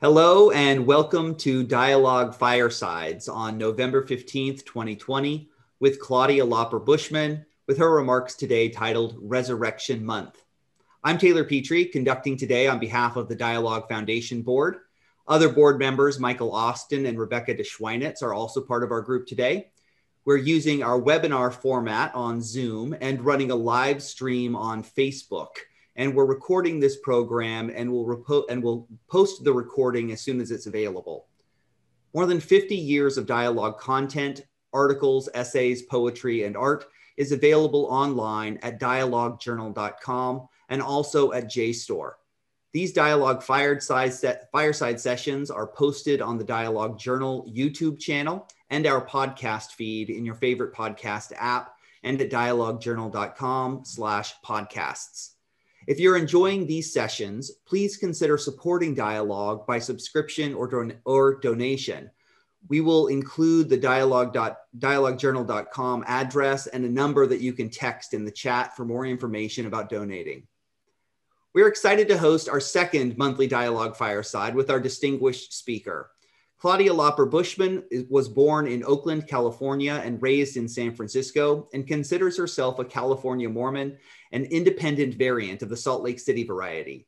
Hello and welcome to Dialogue Firesides on November 15th, 2020, with Claudia Lauper Bushman, with her remarks today titled Resurrection Month. I'm Taylor Petrey, conducting today on behalf of the Dialogue Foundation Board. Other board members, Michael Austin and Rebecca DeSchweinitz, are also part of our group today. We're using our webinar format on Zoom and running a live stream on Facebook and we're recording this program and we'll, repo- and we'll post the recording as soon as it's available. More than 50 years of dialogue content, articles, essays, poetry, and art is available online at dialoguejournal.com and also at JSTOR. These dialogue fireside, set, fireside sessions are posted on the Dialogue Journal YouTube channel and our podcast feed in your favorite podcast app and at dialoguejournal.com slash podcasts. If you're enjoying these sessions, please consider supporting Dialogue by subscription or, don- or donation. We will include the dialogue dialoguejournal.com address and a number that you can text in the chat for more information about donating. We're excited to host our second monthly dialogue fireside with our distinguished speaker. Claudia Lauper Bushman was born in Oakland, California, and raised in San Francisco, and considers herself a California Mormon, an independent variant of the Salt Lake City variety.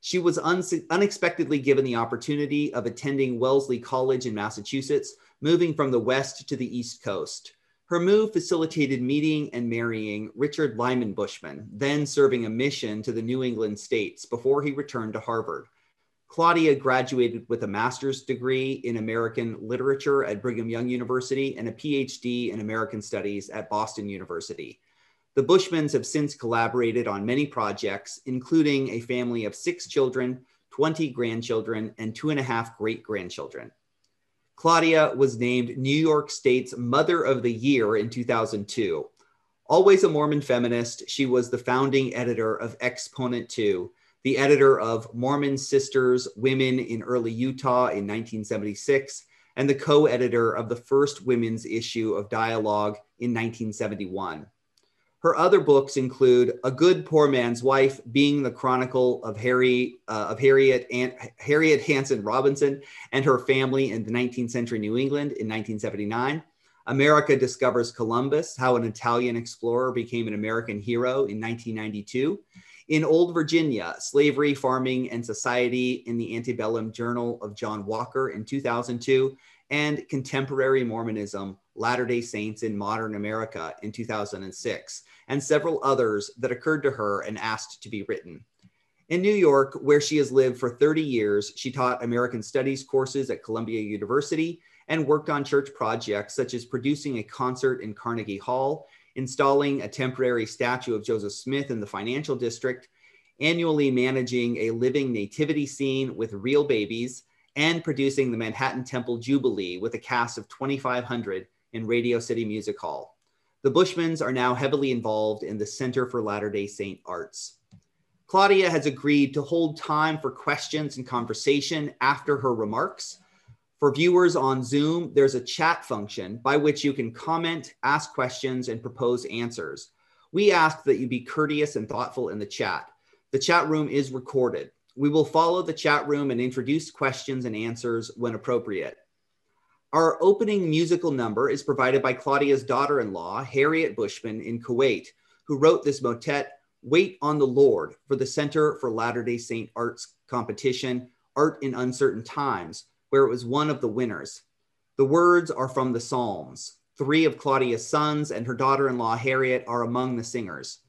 She was un- unexpectedly given the opportunity of attending Wellesley College in Massachusetts, moving from the West to the East Coast. Her move facilitated meeting and marrying Richard Lyman Bushman, then serving a mission to the New England states before he returned to Harvard. Claudia graduated with a master's degree in American literature at Brigham Young University and a PhD in American studies at Boston University. The Bushmans have since collaborated on many projects, including a family of six children, 20 grandchildren, and two and a half great grandchildren. Claudia was named New York State's Mother of the Year in 2002. Always a Mormon feminist, she was the founding editor of Exponent 2, the editor of Mormon Sisters Women in Early Utah in 1976, and the co editor of the first women's issue of Dialogue in 1971. Her other books include A Good Poor Man's Wife, being the chronicle of Harry uh, of Harriet and Harriet Hanson Robinson and her family in the 19th century New England in 1979. America discovers Columbus, how an Italian explorer became an American hero in 1992 in Old Virginia, Slavery, Farming, and Society in the Antebellum Journal of John Walker in 2002, and Contemporary Mormonism, Latter day Saints in Modern America in 2006, and several others that occurred to her and asked to be written. In New York, where she has lived for 30 years, she taught American Studies courses at Columbia University and worked on church projects such as producing a concert in Carnegie Hall installing a temporary statue of Joseph Smith in the financial district, annually managing a living nativity scene with real babies, and producing the Manhattan Temple Jubilee with a cast of 2,500 in Radio City Music Hall. The Bushmans are now heavily involved in the Center for Latter day Saint Arts. Claudia has agreed to hold time for questions and conversation after her remarks. For viewers on Zoom, there's a chat function by which you can comment, ask questions, and propose answers. We ask that you be courteous and thoughtful in the chat. The chat room is recorded. We will follow the chat room and introduce questions and answers when appropriate. Our opening musical number is provided by Claudia's daughter in law, Harriet Bushman, in Kuwait, who wrote this motet, Wait on the Lord, for the Center for Latter day Saint Arts competition, Art in Uncertain Times, where it was one of the winners. The words are from the Psalms. Three of Claudia's sons and her daughter in law, Harriet, are among the singers.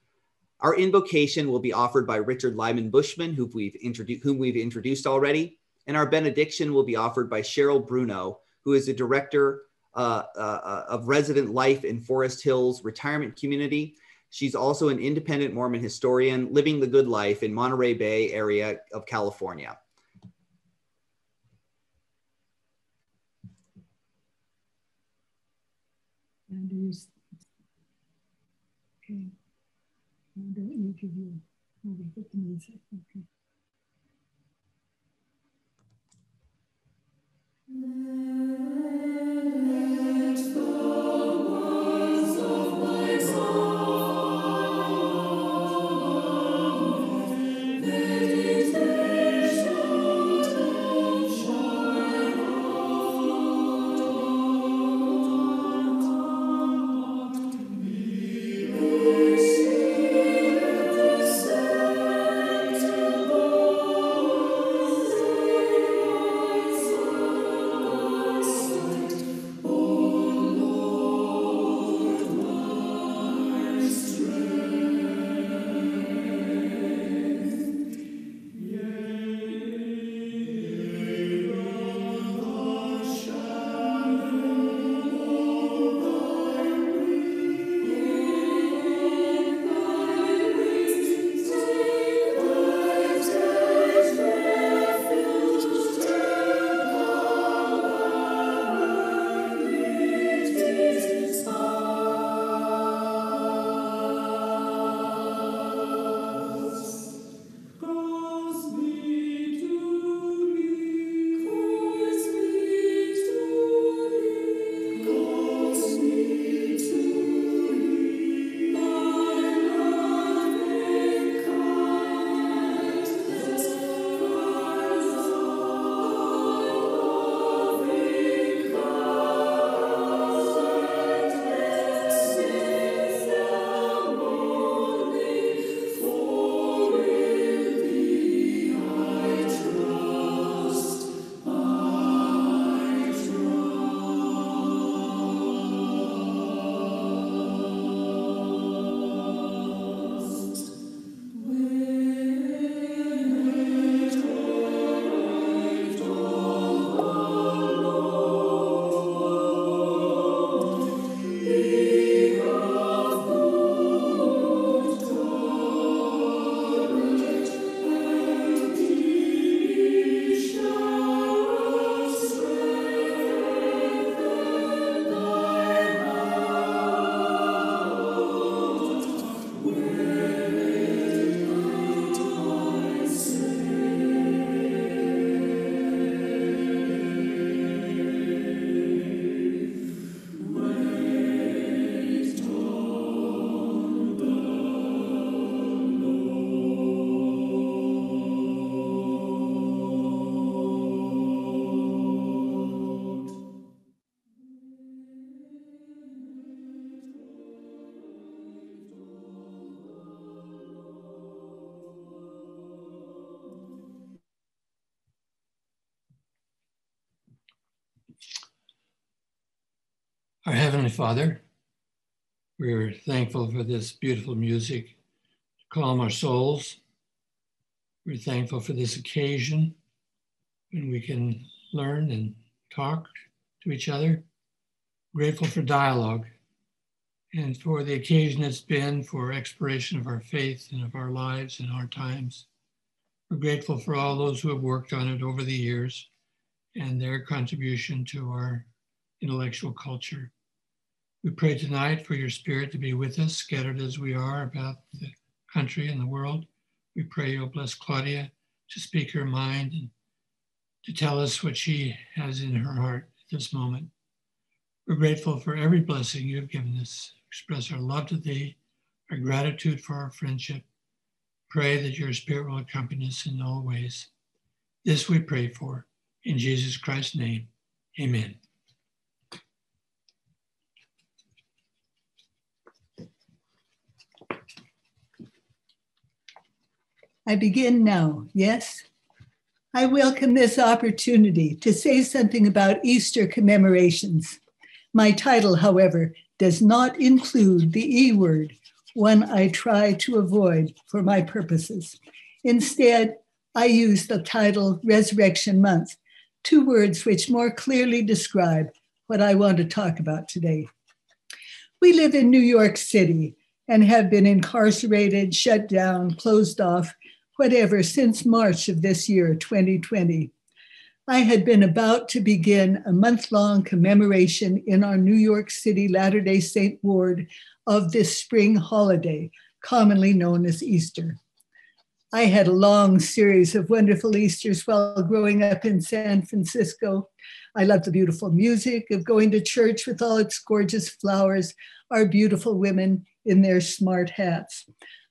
Our invocation will be offered by Richard Lyman Bushman, whom we've, whom we've introduced already, and our benediction will be offered by Cheryl Bruno, who is the director uh, uh, of resident life in Forest Hills Retirement Community. She's also an independent Mormon historian living the good life in Monterey Bay area of California. And okay. And uh, you give you maybe 15 minutes okay. Our Heavenly Father, we're thankful for this beautiful music to calm our souls. We're thankful for this occasion when we can learn and talk to each other. Grateful for dialogue and for the occasion it's been for exploration of our faith and of our lives and our times. We're grateful for all those who have worked on it over the years and their contribution to our intellectual culture. We pray tonight for your spirit to be with us, scattered as we are about the country and the world. We pray you'll bless Claudia to speak her mind and to tell us what she has in her heart at this moment. We're grateful for every blessing you have given us. Express our love to thee, our gratitude for our friendship. Pray that your spirit will accompany us in all ways. This we pray for. In Jesus Christ's name, amen. I begin now, yes? I welcome this opportunity to say something about Easter commemorations. My title, however, does not include the E word, one I try to avoid for my purposes. Instead, I use the title Resurrection Month, two words which more clearly describe what I want to talk about today. We live in New York City and have been incarcerated, shut down, closed off whatever, since March of this year, 2020. I had been about to begin a month long commemoration in our New York City Latter day Saint ward of this spring holiday, commonly known as Easter. I had a long series of wonderful Easters while growing up in San Francisco. I loved the beautiful music of going to church with all its gorgeous flowers, our beautiful women in their smart hats.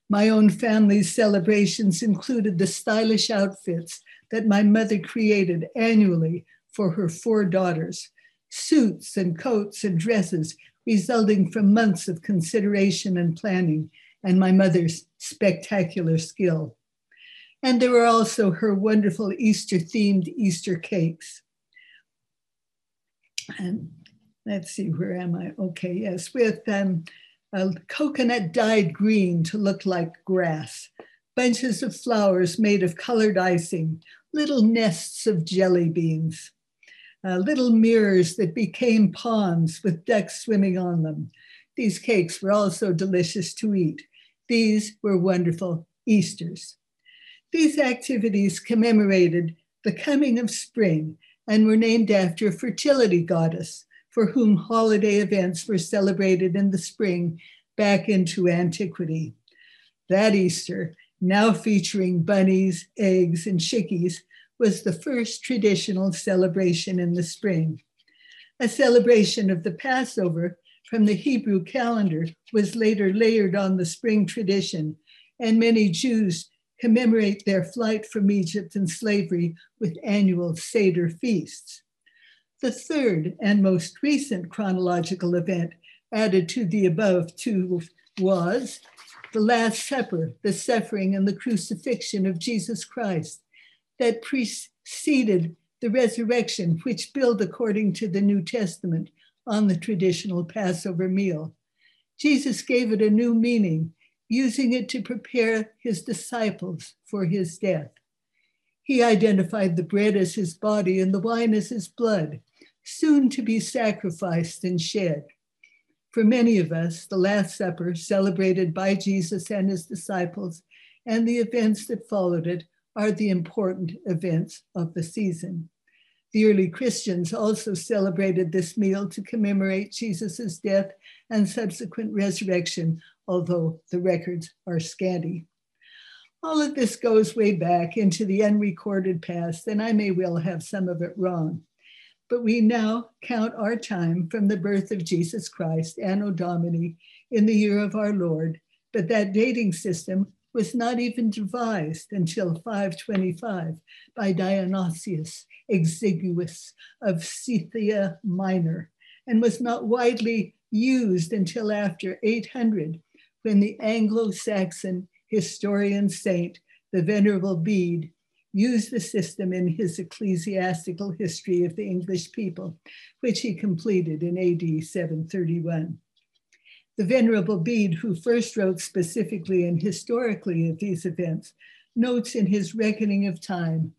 My own family's celebrations included the stylish outfits that my mother created annually for her four daughters suits and coats and dresses resulting from months of consideration and planning and my mother's spectacular skill. And there were also her wonderful Easter themed Easter cakes. And let's see, where am I? Okay, yes, with um, a coconut dyed green to look like grass, bunches of flowers made of colored icing, little nests of jelly beans, uh, little mirrors that became ponds with ducks swimming on them. These cakes were also delicious to eat. These were wonderful Easters. These activities commemorated the coming of spring and were named after a fertility goddess, for whom holiday events were celebrated in the spring back into antiquity. That Easter, now featuring bunnies, eggs, and chickies, was the first traditional celebration in the spring. A celebration of the Passover from the Hebrew calendar was later layered on the spring tradition, and many Jews commemorate their flight from Egypt and slavery with annual Seder feasts. The third and most recent chronological event added to the above two was the Last Supper, the suffering and the crucifixion of Jesus Christ that preceded the resurrection, which build according to the New Testament on the traditional Passover meal. Jesus gave it a new meaning, using it to prepare his disciples for his death. He identified the bread as his body and the wine as his blood, soon to be sacrificed and shed. For many of us, the Last Supper, celebrated by Jesus and his disciples, and the events that followed it are the important events of the season. The early Christians also celebrated this meal to commemorate Jesus' death and subsequent resurrection, although the records are scanty. All of this goes way back into the unrecorded past, and I may well have some of it wrong. But we now count our time from the birth of Jesus Christ, Anno Domini, in the year of our Lord. But that dating system was not even devised until 525 by Dionysius Exiguus of Scythia Minor, and was not widely used until after 800 when the Anglo Saxon historian saint, the Venerable Bede, used the system in his ecclesiastical history of the English people, which he completed in AD 731. The Venerable Bede, who first wrote specifically and historically of these events, notes in his reckoning of time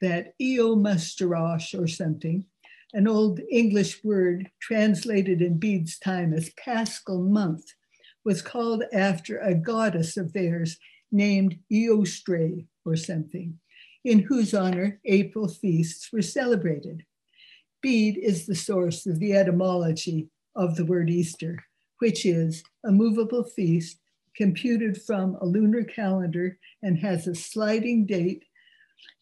that Eo Mustarosh or something, an old English word translated in Bede's time as Paschal month, was called after a goddess of theirs named Eostre or something, in whose honor April feasts were celebrated. Bede is the source of the etymology of the word Easter, which is a movable feast computed from a lunar calendar and has a sliding date.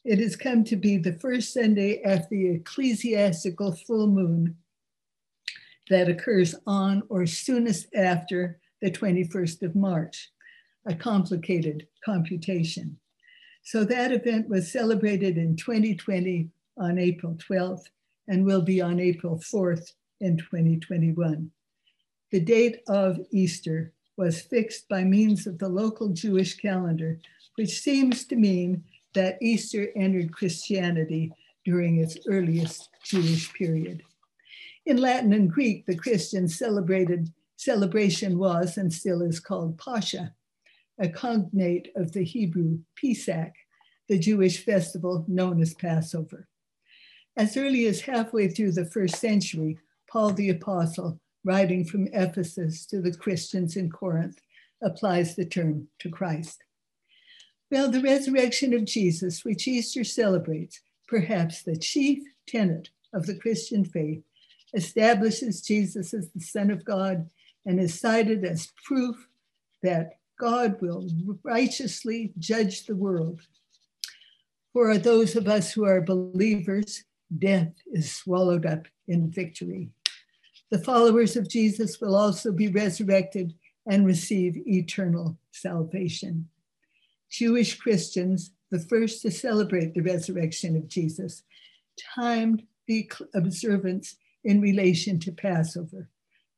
It has come to be the first Sunday after the ecclesiastical full moon that occurs on or soonest after the 21st of March, a complicated computation. So that event was celebrated in 2020 on April 12th and will be on April 4th in 2021. The date of Easter was fixed by means of the local Jewish calendar, which seems to mean that Easter entered Christianity during its earliest Jewish period. In Latin and Greek, the Christian celebrated celebration was and still is called Pascha, a cognate of the Hebrew Pesach, the Jewish festival known as Passover. As early as halfway through the first century, Paul the Apostle writing from Ephesus to the Christians in Corinth, applies the term to Christ. Well, the resurrection of Jesus, which Easter celebrates, perhaps the chief tenet of the Christian faith, establishes Jesus as the Son of God and is cited as proof that God will righteously judge the world. For those of us who are believers, death is swallowed up in victory. The followers of Jesus will also be resurrected and receive eternal salvation. Jewish Christians, the first to celebrate the resurrection of Jesus, timed the observance in relation to Passover.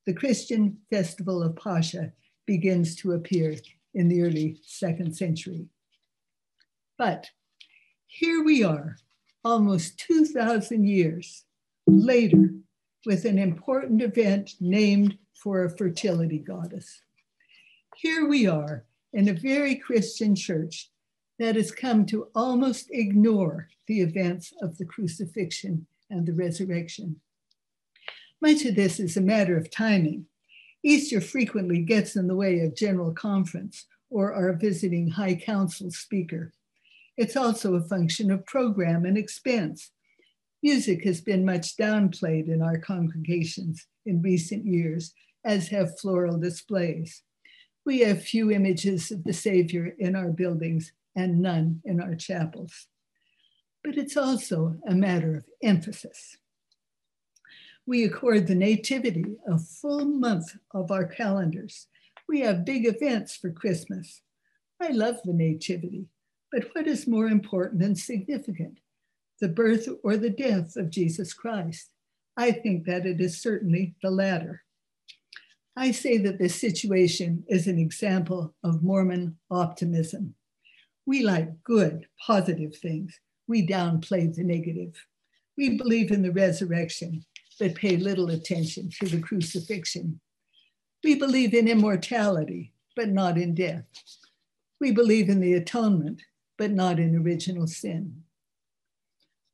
The Christian festival of Pascha begins to appear in the early second century. But here we are, almost 2,000 years later, with an important event named for a fertility goddess. Here we are in a very Christian church that has come to almost ignore the events of the crucifixion and the resurrection. Much of this is a matter of timing. Easter frequently gets in the way of general conference or our visiting high council speaker. It's also a function of program and expense Music has been much downplayed in our congregations in recent years, as have floral displays. We have few images of the Savior in our buildings and none in our chapels. But it's also a matter of emphasis. We accord the Nativity a full month of our calendars. We have big events for Christmas. I love the Nativity, but what is more important and significant? the birth or the death of Jesus Christ. I think that it is certainly the latter. I say that this situation is an example of Mormon optimism. We like good, positive things. We downplay the negative. We believe in the resurrection, but pay little attention to the crucifixion. We believe in immortality, but not in death. We believe in the atonement, but not in original sin.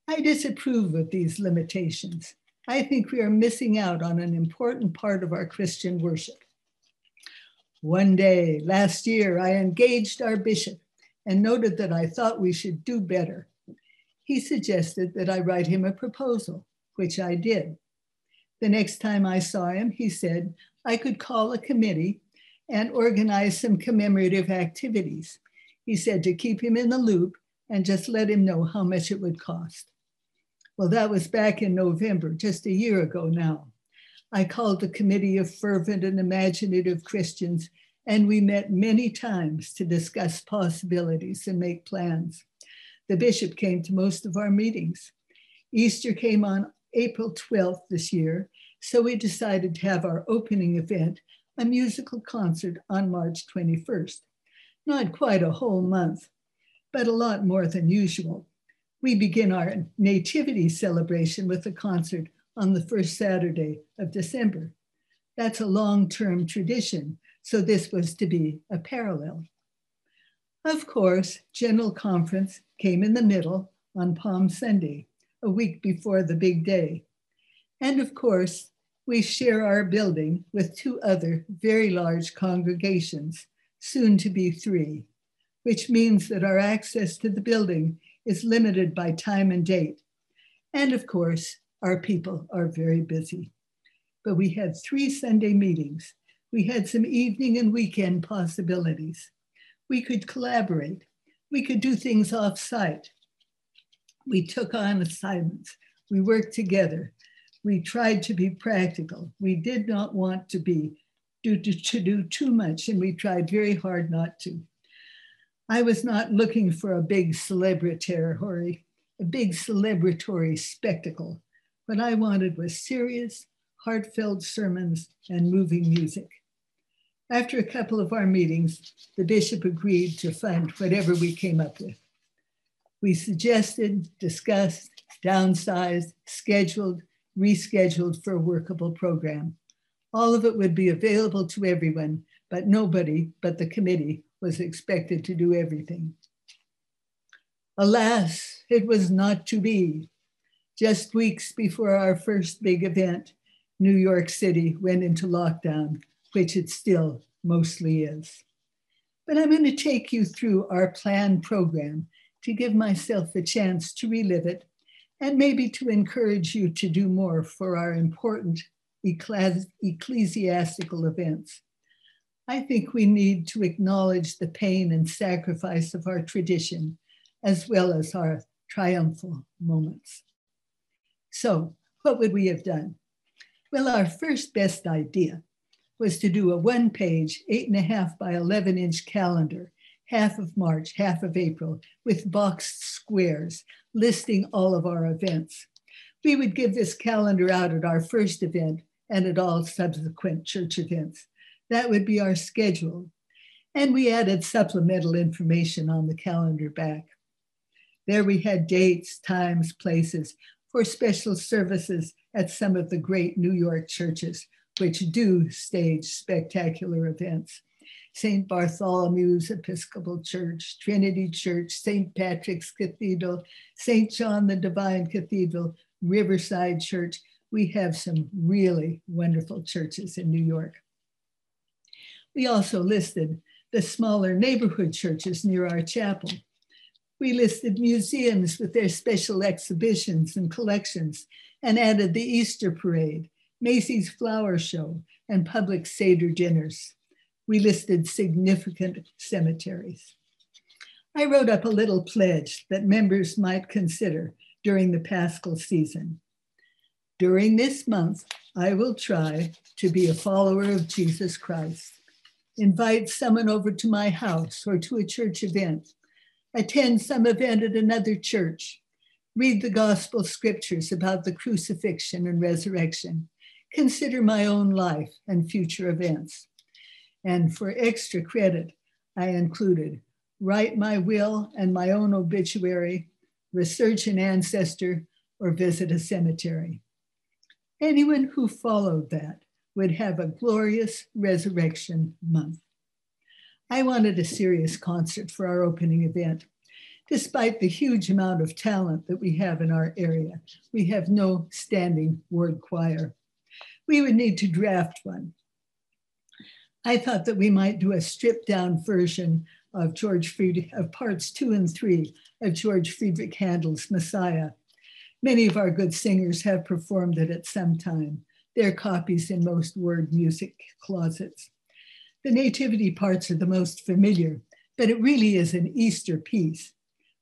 I disapprove of these limitations. I think we are missing out on an important part of our Christian worship. One day last year, I engaged our bishop and noted that I thought we should do better. He suggested that I write him a proposal, which I did. The next time I saw him, he said I could call a committee and organize some commemorative activities. He said to keep him in the loop and just let him know how much it would cost. Well, that was back in November, just a year ago now. I called the committee of fervent and imaginative Christians, and we met many times to discuss possibilities and make plans. The bishop came to most of our meetings. Easter came on April 12th this year, so we decided to have our opening event, a musical concert, on March 21st. Not quite a whole month, but a lot more than usual. We begin our nativity celebration with a concert on the first Saturday of December. That's a long term tradition, so this was to be a parallel. Of course, General Conference came in the middle on Palm Sunday, a week before the big day. And of course, we share our building with two other very large congregations, soon to be three, which means that our access to the building is limited by time and date. And of course, our people are very busy. But we had three Sunday meetings. We had some evening and weekend possibilities. We could collaborate. We could do things off site. We took on assignments. We worked together. We tried to be practical. We did not want to be do, to, to do too much, and we tried very hard not to. I was not looking for a big celebratory, a big celebratory spectacle. What I wanted was serious, heartfelt sermons and moving music. After a couple of our meetings, the bishop agreed to fund whatever we came up with. We suggested, discussed, downsized, scheduled, rescheduled for a workable program. All of it would be available to everyone, but nobody but the committee was expected to do everything. Alas, it was not to be. Just weeks before our first big event, New York City went into lockdown, which it still mostly is. But I'm going to take you through our planned program to give myself a chance to relive it and maybe to encourage you to do more for our important ecclesiastical events. I think we need to acknowledge the pain and sacrifice of our tradition, as well as our triumphal moments. So, what would we have done? Well, our first best idea was to do a one page, eight and a half by 11 inch calendar, half of March, half of April, with boxed squares listing all of our events. We would give this calendar out at our first event and at all subsequent church events. That would be our schedule. And we added supplemental information on the calendar back. There we had dates, times, places for special services at some of the great New York churches, which do stage spectacular events. St. Bartholomew's Episcopal Church, Trinity Church, St. Patrick's Cathedral, St. John the Divine Cathedral, Riverside Church. We have some really wonderful churches in New York. We also listed the smaller neighborhood churches near our chapel. We listed museums with their special exhibitions and collections and added the Easter Parade, Macy's Flower Show, and public Seder dinners we listed significant cemeteries. I wrote up a little pledge that members might consider during the Paschal season. During this month, I will try to be a follower of Jesus Christ, invite someone over to my house or to a church event, attend some event at another church, read the gospel scriptures about the crucifixion and resurrection, consider my own life and future events. And for extra credit, I included write my will and my own obituary, research an ancestor, or visit a cemetery. Anyone who followed that would have a glorious resurrection month. I wanted a serious concert for our opening event. Despite the huge amount of talent that we have in our area, we have no standing ward choir. We would need to draft one. I thought that we might do a stripped down version of George Friedrich, of parts two and three of George Friedrich Handel's Messiah. Many of our good singers have performed it at some time. There are copies in most word music closets. The nativity parts are the most familiar, but it really is an Easter piece.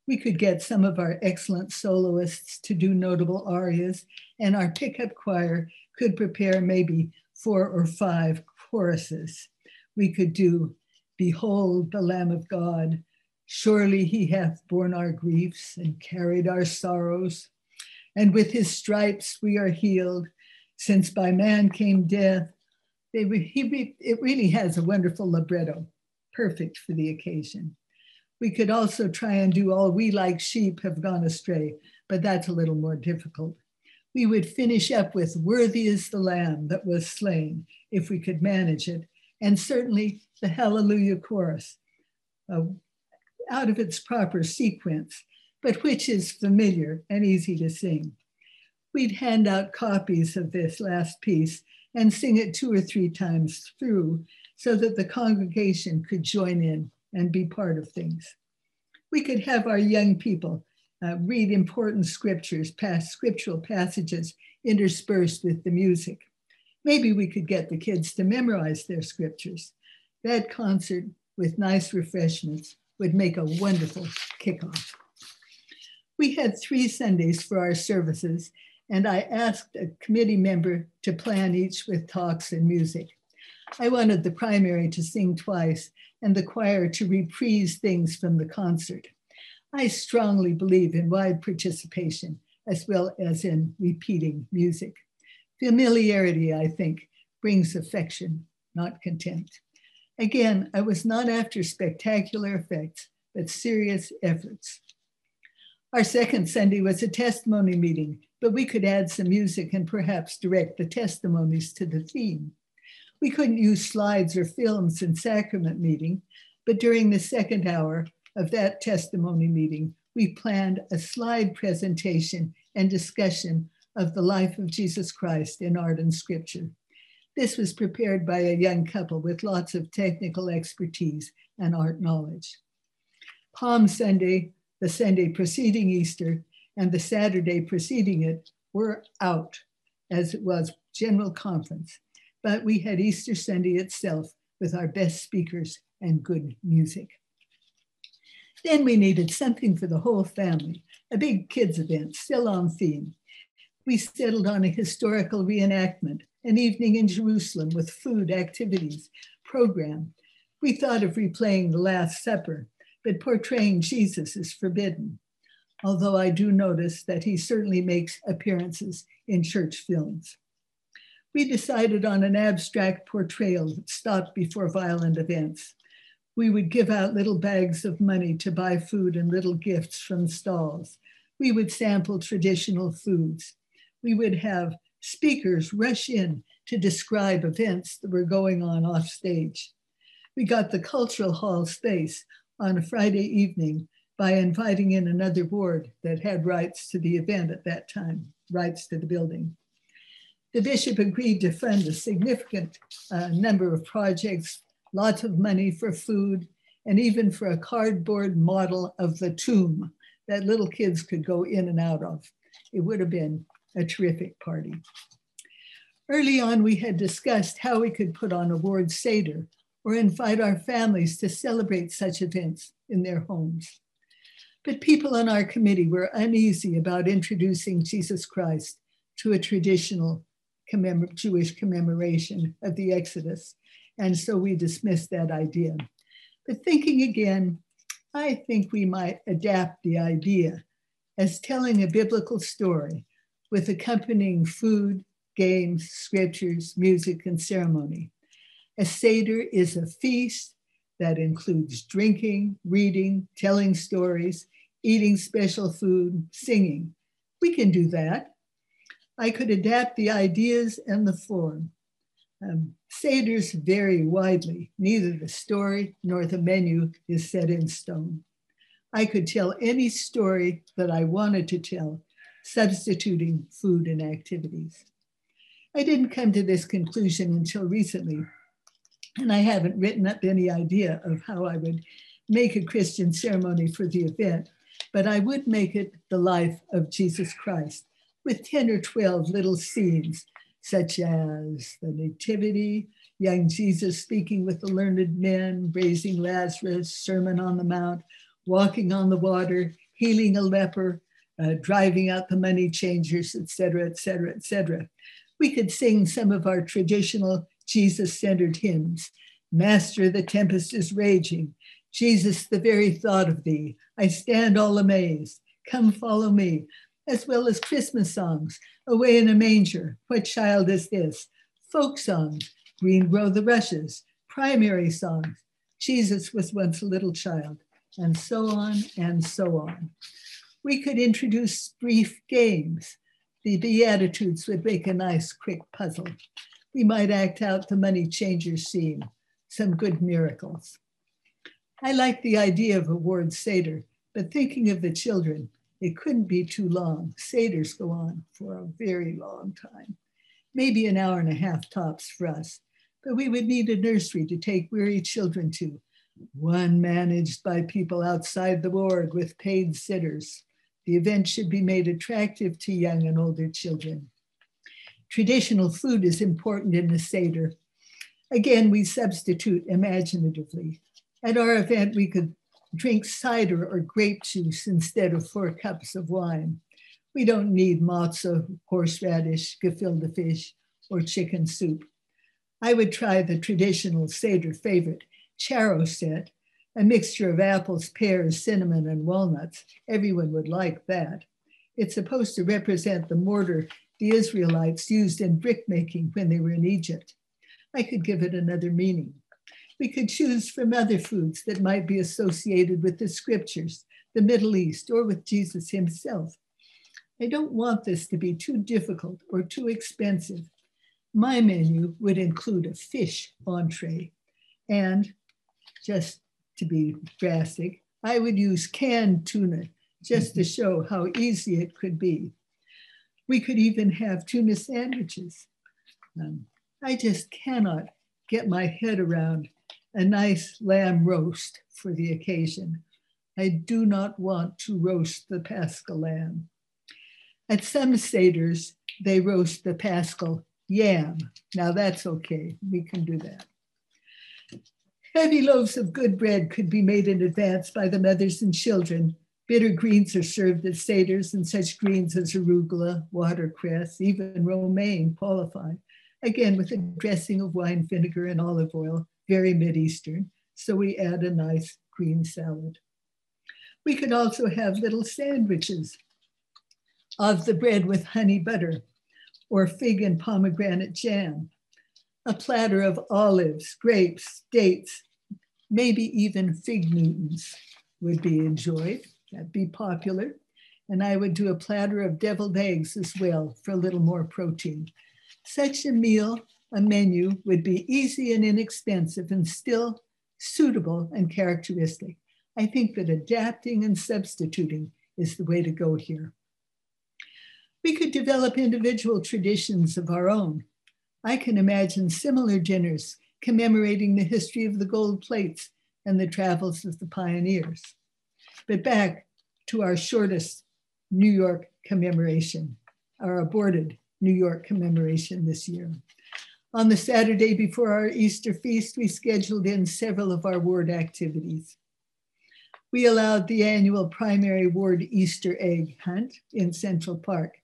We could get some of our excellent soloists to do notable arias, and our pickup choir could prepare maybe four or five choruses. We could do, Behold the Lamb of God, surely he hath borne our griefs and carried our sorrows. And with his stripes we are healed, since by man came death. They, he, it really has a wonderful libretto, perfect for the occasion. We could also try and do all we like sheep have gone astray, but that's a little more difficult. We would finish up with Worthy is the Lamb that was slain, if we could manage it, and certainly the Hallelujah chorus, uh, out of its proper sequence, but which is familiar and easy to sing. We'd hand out copies of this last piece and sing it two or three times through so that the congregation could join in and be part of things. We could have our young people uh, read important scriptures, past scriptural passages interspersed with the music. Maybe we could get the kids to memorize their scriptures. That concert with nice refreshments would make a wonderful kickoff. We had three Sundays for our services, and I asked a committee member to plan each with talks and music. I wanted the primary to sing twice and the choir to reprise things from the concert. I strongly believe in wide participation as well as in repeating music. Familiarity, I think, brings affection, not contempt. Again, I was not after spectacular effects, but serious efforts. Our second Sunday was a testimony meeting, but we could add some music and perhaps direct the testimonies to the theme. We couldn't use slides or films in sacrament meeting, but during the second hour of that testimony meeting, we planned a slide presentation and discussion of the life of Jesus Christ in art and scripture. This was prepared by a young couple with lots of technical expertise and art knowledge. Palm Sunday, the Sunday preceding Easter, and the Saturday preceding it were out, as it was general conference but we had Easter Sunday itself with our best speakers and good music. Then we needed something for the whole family, a big kids event, still on theme. We settled on a historical reenactment, an evening in Jerusalem with food, activities, program. We thought of replaying the Last Supper, but portraying Jesus is forbidden, although I do notice that he certainly makes appearances in church films we decided on an abstract portrayal that stopped before violent events. We would give out little bags of money to buy food and little gifts from stalls. We would sample traditional foods. We would have speakers rush in to describe events that were going on off stage. We got the cultural hall space on a Friday evening by inviting in another board that had rights to the event at that time, rights to the building the bishop agreed to fund a significant uh, number of projects, lots of money for food, and even for a cardboard model of the tomb that little kids could go in and out of. It would have been a terrific party. Early on, we had discussed how we could put on a ward Seder or invite our families to celebrate such events in their homes. But people on our committee were uneasy about introducing Jesus Christ to a traditional commemor- Jewish commemoration of the Exodus. And so we dismissed that idea. But thinking again, I think we might adapt the idea as telling a biblical story with accompanying food, games, scriptures, music, and ceremony. A Seder is a feast that includes drinking, reading, telling stories, eating special food, singing. We can do that. I could adapt the ideas and the form. Um, Seders vary widely. Neither the story nor the menu is set in stone. I could tell any story that I wanted to tell, substituting food and activities. I didn't come to this conclusion until recently, and I haven't written up any idea of how I would make a Christian ceremony for the event, but I would make it the life of Jesus Christ with 10 or 12 little scenes, such as the Nativity, young Jesus speaking with the learned men, raising Lazarus, Sermon on the Mount, walking on the water, healing a leper, uh, driving out the money changers, etc., etc., etc. We could sing some of our traditional Jesus centered hymns. Master, the tempest is raging. Jesus, the very thought of thee. I stand all amazed. Come follow me as well as Christmas songs, Away in a Manger, What Child Is This? Folk songs, Green Grow the Rushes, primary songs, Jesus was once a little child, and so on and so on. We could introduce brief games. The Beatitudes would make a nice quick puzzle. We might act out the money changer scene, some good miracles. I like the idea of a ward Seder, but thinking of the children, it couldn't be too long. Seders go on for a very long time, maybe an hour and a half tops for us. But we would need a nursery to take weary children to, one managed by people outside the ward with paid sitters. The event should be made attractive to young and older children. Traditional food is important in the Seder. Again, we substitute imaginatively. At our event, we could drink cider or grape juice instead of four cups of wine. We don't need matzo, horseradish, gefilte fish, or chicken soup. I would try the traditional Seder favorite, charoset, a mixture of apples, pears, cinnamon, and walnuts. Everyone would like that. It's supposed to represent the mortar the Israelites used in brick making when they were in Egypt. I could give it another meaning. We could choose from other foods that might be associated with the scriptures, the Middle East, or with Jesus himself. I don't want this to be too difficult or too expensive. My menu would include a fish entree. And just to be drastic, I would use canned tuna just to show how easy it could be. We could even have tuna sandwiches. Um, I just cannot get my head around a nice lamb roast for the occasion. I do not want to roast the paschal lamb. At some Seders, they roast the paschal yam. Now that's okay, we can do that. Heavy loaves of good bread could be made in advance by the mothers and children. Bitter greens are served at Seders, and such greens as arugula, watercress, even romaine qualify. Again, with a dressing of wine vinegar and olive oil, very Mid-Eastern. So we add a nice green salad. We could also have little sandwiches of the bread with honey butter or fig and pomegranate jam, a platter of olives, grapes, dates, maybe even fig Newtons would be enjoyed. That'd be popular. And I would do a platter of deviled eggs as well for a little more protein. Such a meal, a menu, would be easy and inexpensive and still suitable and characteristic. I think that adapting and substituting is the way to go here. We could develop individual traditions of our own. I can imagine similar dinners commemorating the history of the gold plates and the travels of the pioneers. But back to our shortest New York commemoration, our aborted New York commemoration this year. On the Saturday before our Easter feast, we scheduled in several of our ward activities. We allowed the annual primary ward Easter egg hunt in Central Park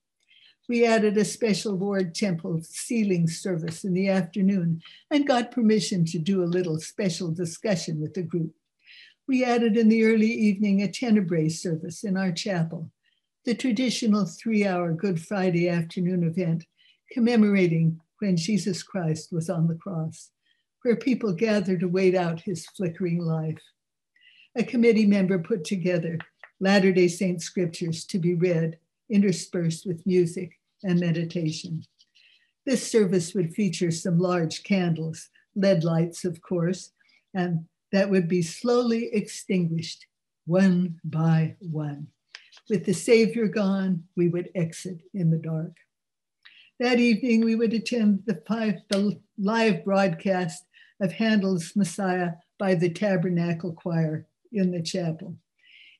we added a special ward temple sealing service in the afternoon and got permission to do a little special discussion with the group. We added in the early evening a tenebrae service in our chapel, the traditional three hour Good Friday afternoon event commemorating when Jesus Christ was on the cross, where people gathered to wait out his flickering life. A committee member put together Latter day Saint scriptures to be read interspersed with music and meditation. This service would feature some large candles, LED lights, of course, and that would be slowly extinguished one by one. With the Savior gone, we would exit in the dark. That evening, we would attend the, five, the live broadcast of Handel's Messiah by the Tabernacle Choir in the chapel.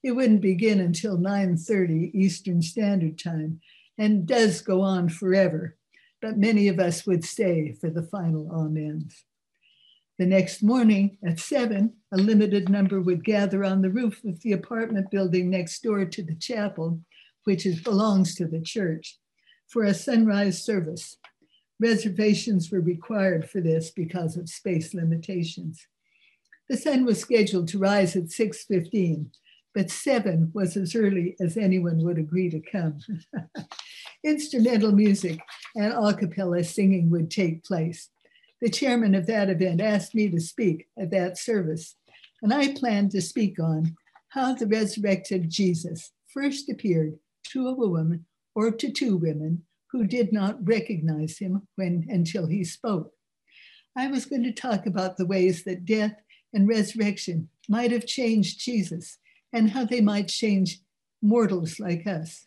It wouldn't begin until 9:30 Eastern Standard Time and does go on forever, but many of us would stay for the final amens. The next morning at seven, a limited number would gather on the roof of the apartment building next door to the chapel, which is, belongs to the church, for a sunrise service. Reservations were required for this because of space limitations. The sun was scheduled to rise at 6:15, but seven was as early as anyone would agree to come. Instrumental music and a cappella singing would take place. The chairman of that event asked me to speak at that service, and I planned to speak on how the resurrected Jesus first appeared to a woman or to two women who did not recognize him when until he spoke. I was going to talk about the ways that death and resurrection might have changed Jesus and how they might change mortals like us.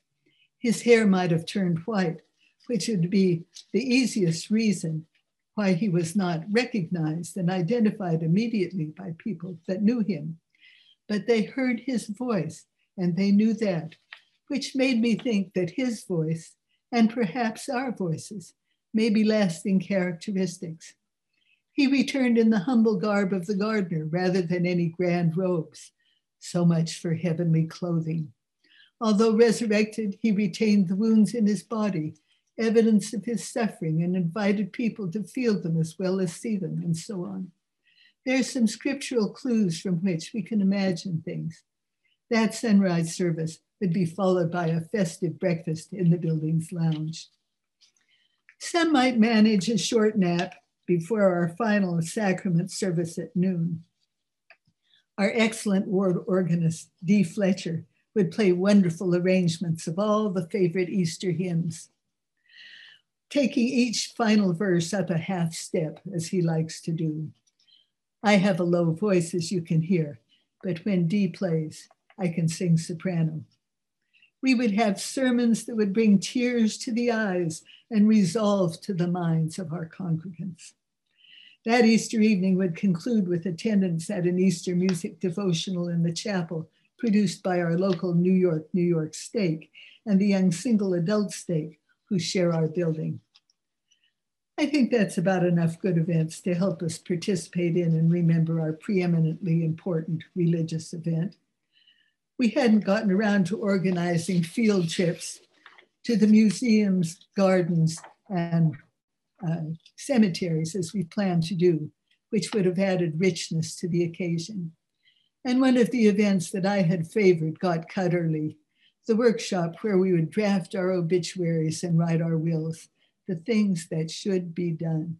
His hair might have turned white, which would be the easiest reason why he was not recognized and identified immediately by people that knew him. But they heard his voice and they knew that, which made me think that his voice and perhaps our voices may be lasting characteristics. He returned in the humble garb of the gardener rather than any grand robes. So much for heavenly clothing. Although resurrected, he retained the wounds in his body evidence of his suffering and invited people to feel them as well as see them, and so on. There are some scriptural clues from which we can imagine things. That sunrise service would be followed by a festive breakfast in the building's lounge. Some might manage a short nap before our final sacrament service at noon. Our excellent ward organist, Dee Fletcher, would play wonderful arrangements of all the favorite Easter hymns taking each final verse up a half step, as he likes to do. I have a low voice, as you can hear, but when Dee plays, I can sing soprano. We would have sermons that would bring tears to the eyes and resolve to the minds of our congregants. That Easter evening would conclude with attendance at an Easter music devotional in the chapel produced by our local New York, New York stake and the young single adult stake who share our building. I think that's about enough good events to help us participate in and remember our preeminently important religious event. We hadn't gotten around to organizing field trips to the museums, gardens, and uh, cemeteries as we planned to do, which would have added richness to the occasion. And one of the events that I had favored got cut early the workshop where we would draft our obituaries and write our wills, the things that should be done.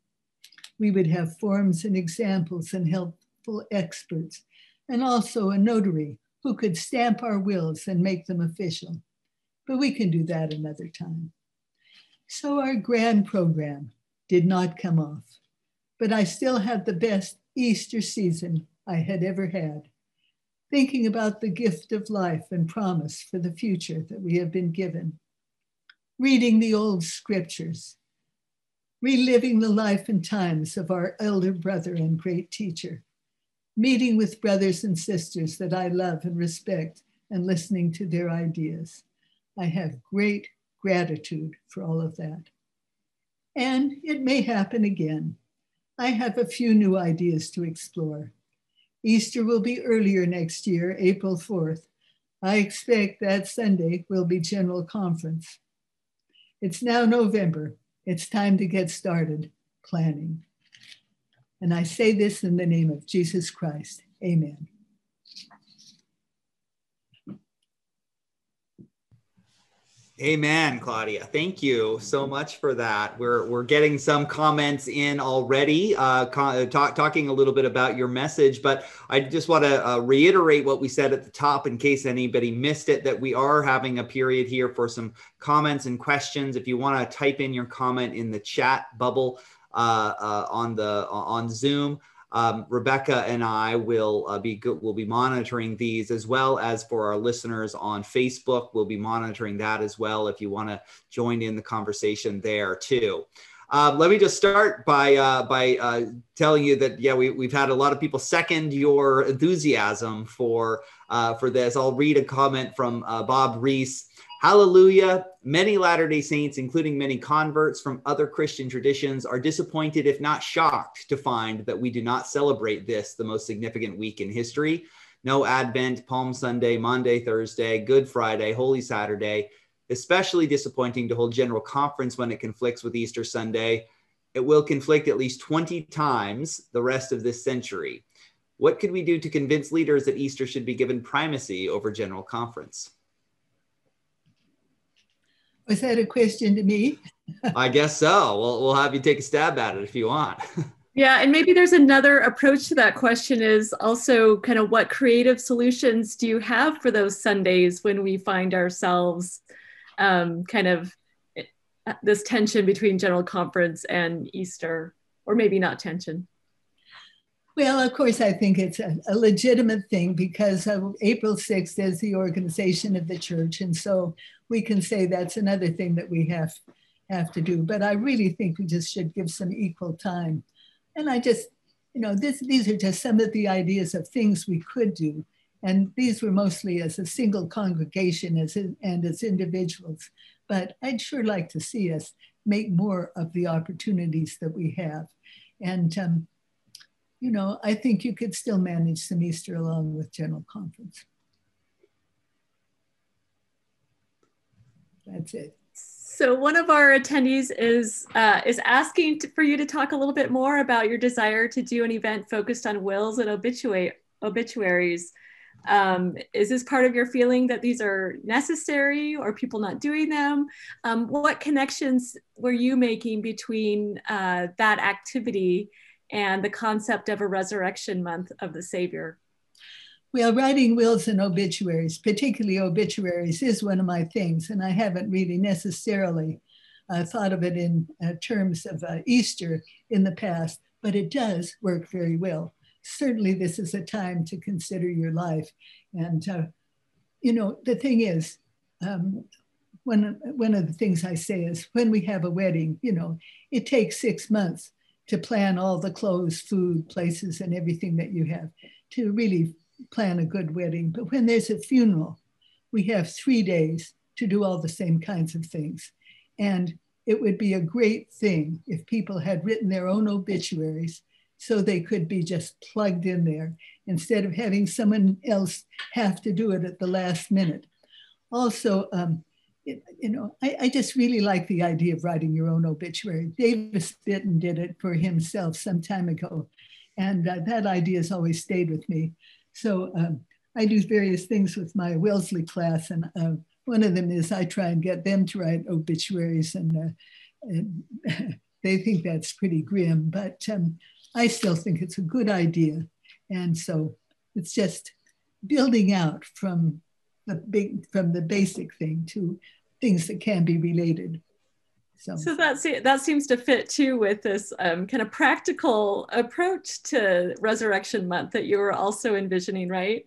We would have forms and examples and helpful experts, and also a notary who could stamp our wills and make them official. But we can do that another time. So our grand program did not come off, but I still had the best Easter season I had ever had thinking about the gift of life and promise for the future that we have been given, reading the old scriptures, reliving the life and times of our elder brother and great teacher, meeting with brothers and sisters that I love and respect, and listening to their ideas. I have great gratitude for all of that. And it may happen again. I have a few new ideas to explore. Easter will be earlier next year, April 4th. I expect that Sunday will be General Conference. It's now November. It's time to get started planning. And I say this in the name of Jesus Christ. Amen. Amen, Claudia. Thank you so much for that. We're, we're getting some comments in already, uh, talk, talking a little bit about your message, but I just want to uh, reiterate what we said at the top in case anybody missed it that we are having a period here for some comments and questions. If you want to type in your comment in the chat bubble uh, uh on the on Zoom, um, Rebecca and I will uh, be will be monitoring these as well as for our listeners on Facebook. We'll be monitoring that as well if you want to join in the conversation there too. Uh, let me just start by uh, by uh, telling you that yeah we, we've had a lot of people second your enthusiasm for uh, for this. I'll read a comment from uh, Bob Rees. Hallelujah. Many Latter day Saints, including many converts from other Christian traditions, are disappointed, if not shocked, to find that we do not celebrate this, the most significant week in history. No Advent, Palm Sunday, Monday, Thursday, Good Friday, Holy Saturday. Especially disappointing to hold General Conference when it conflicts with Easter Sunday. It will conflict at least 20 times the rest of this century. What could we do to convince leaders that Easter should be given primacy over General Conference? Was that a question to me? I guess so. We'll, we'll have you take a stab at it if you want. Yeah, and maybe there's another approach to that question is also kind of what creative solutions do you have for those Sundays when we find ourselves um, kind of eh, this tension between General Conference and Easter, or maybe not tension? Well, of course, I think it's a, a legitimate thing because April 6th is the organization of the church. And so we can say that's another thing that we have, have to do. But I really think we just should give some equal time. And I just, you know, this, these are just some of the ideas of things we could do. And these were mostly as a single congregation as in, and as individuals. But I'd sure like to see us make more of the opportunities that we have. And um, you know, I think you could still manage some Easter along with General Conference. That's it. So one of our attendees is uh, is asking to, for you to talk a little bit more about your desire to do an event focused on wills and obituary, obituaries. Um, is this part of your feeling that these are necessary or people not doing them? Um, what connections were you making between uh, that activity and the concept of a resurrection month of the Savior? Well, writing wills and obituaries, particularly obituaries, is one of my things, and I haven't really necessarily uh, thought of it in uh, terms of uh, Easter in the past, but it does work very well. Certainly, this is a time to consider your life. And, uh, you know, the thing is, um, one, one of the things I say is when we have a wedding, you know, it takes six months to plan all the clothes, food, places, and everything that you have to really plan a good wedding. But when there's a funeral, we have three days to do all the same kinds of things. And it would be a great thing if people had written their own obituaries so they could be just plugged in there instead of having someone else have to do it at the last minute. Also, um, you know, I, I, just really like the idea of writing your own obituary. Davis Bitton did it for himself some time ago, and uh, that idea has always stayed with me. So um, I do various things with my Wellesley class, and uh, one of them is I try and get them to write obituaries, and, uh, and they think that's pretty grim, but um, I still think it's a good idea. And so it's just building out from the big from the basic thing to things that can be related. So, so that's that seems to fit too with this um, kind of practical approach to Resurrection Month that you were also envisioning, right?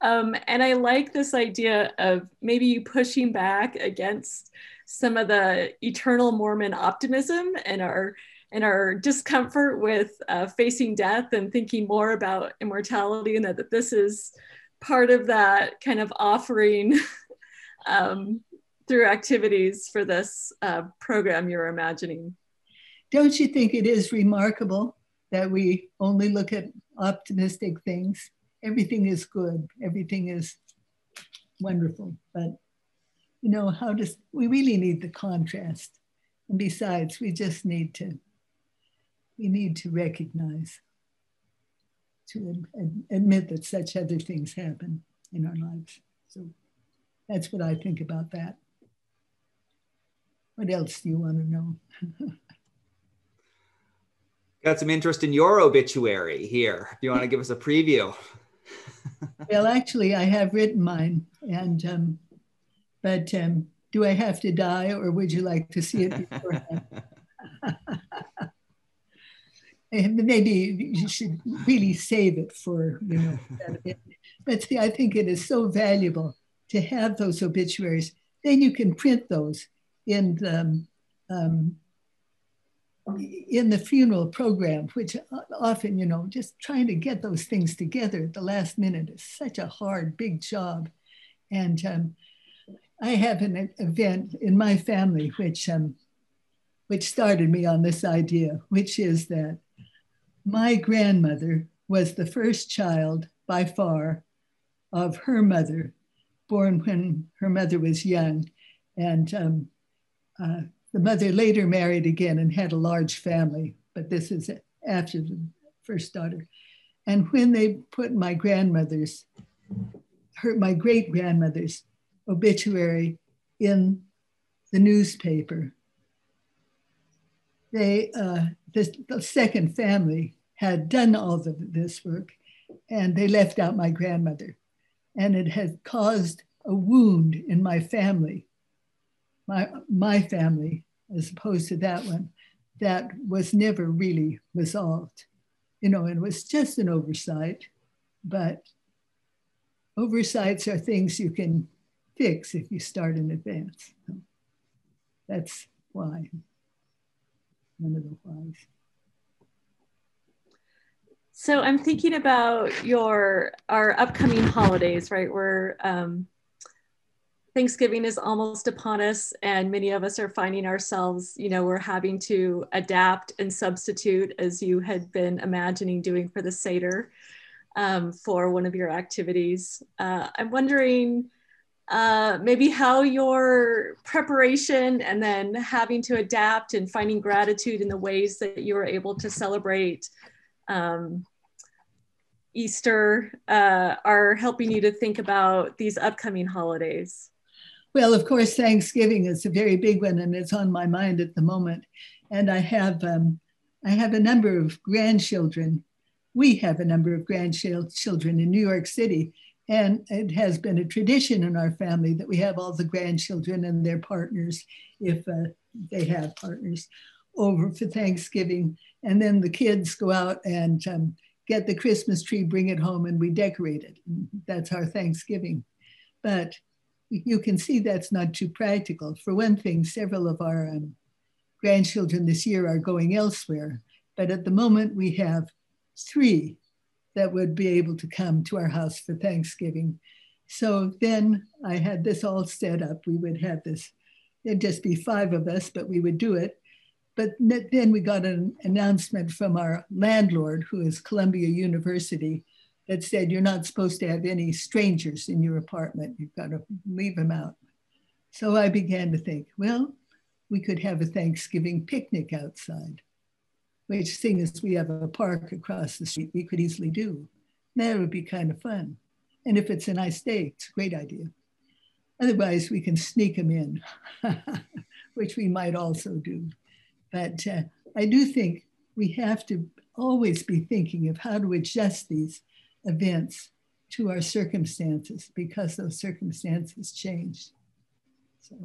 Um, and I like this idea of maybe you pushing back against some of the eternal Mormon optimism and our and our discomfort with uh, facing death and thinking more about immortality and that, that this is part of that kind of offering um, through activities for this uh, program you're imagining. Don't you think it is remarkable that we only look at optimistic things? Everything is good, everything is wonderful, but you know, how does we really need the contrast? And besides, we just need to we need to recognize, to ad- admit that such other things happen in our lives. So that's what I think about that. What else do you want to know? Got some interest in your obituary here. If you want to give us a preview. well, actually, I have written mine, and um, but um, do I have to die, or would you like to see it beforehand? maybe you should really save it for you know. That. But see, I think it is so valuable to have those obituaries. Then you can print those in the, um, in the funeral program, which often, you know, just trying to get those things together at the last minute is such a hard, big job. And um, I have an event in my family which um, which started me on this idea, which is that my grandmother was the first child by far of her mother, born when her mother was young. And um, uh, the mother later married again and had a large family, but this is after the first daughter. And when they put my grandmother's, her, my great grandmother's obituary in the newspaper, they, uh, this, the second family had done all of this work and they left out my grandmother. And it had caused a wound in my family, my, my family, as opposed to that one, that was never really resolved. You know, and it was just an oversight, but oversights are things you can fix if you start in advance. That's why, one of the whys. So I'm thinking about your our upcoming holidays, right? We're um, Thanksgiving is almost upon us, and many of us are finding ourselves, you know, we're having to adapt and substitute as you had been imagining doing for the Seder um, for one of your activities. Uh, I'm wondering uh, maybe how your preparation and then having to adapt and finding gratitude in the ways that you were able to celebrate um, Easter uh, are helping you to think about these upcoming holidays? Well, of course, Thanksgiving is a very big one, and it's on my mind at the moment. And I have um, I have a number of grandchildren. We have a number of grandchildren in New York City, and it has been a tradition in our family that we have all the grandchildren and their partners, if uh, they have partners, over for Thanksgiving. And then the kids go out and um, get the Christmas tree, bring it home, and we decorate it. That's our Thanksgiving. But you can see that's not too practical. For one thing, several of our um, grandchildren this year are going elsewhere. But at the moment, we have three that would be able to come to our house for Thanksgiving. So then I had this all set up. We would have this, it'd just be five of us, but we would do it. But then we got an announcement from our landlord, who is Columbia University, that said you're not supposed to have any strangers in your apartment. You've got to leave them out. So I began to think, well, we could have a Thanksgiving picnic outside, which, seeing as we have a park across the street, we could easily do. That would be kind of fun. And if it's a nice day, it's a great idea. Otherwise, we can sneak them in, which we might also do. But uh, I do think we have to always be thinking of how to adjust these events to our circumstances because those circumstances change. So,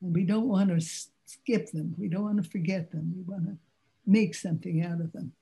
and we don't want to skip them. We don't want to forget them. We want to make something out of them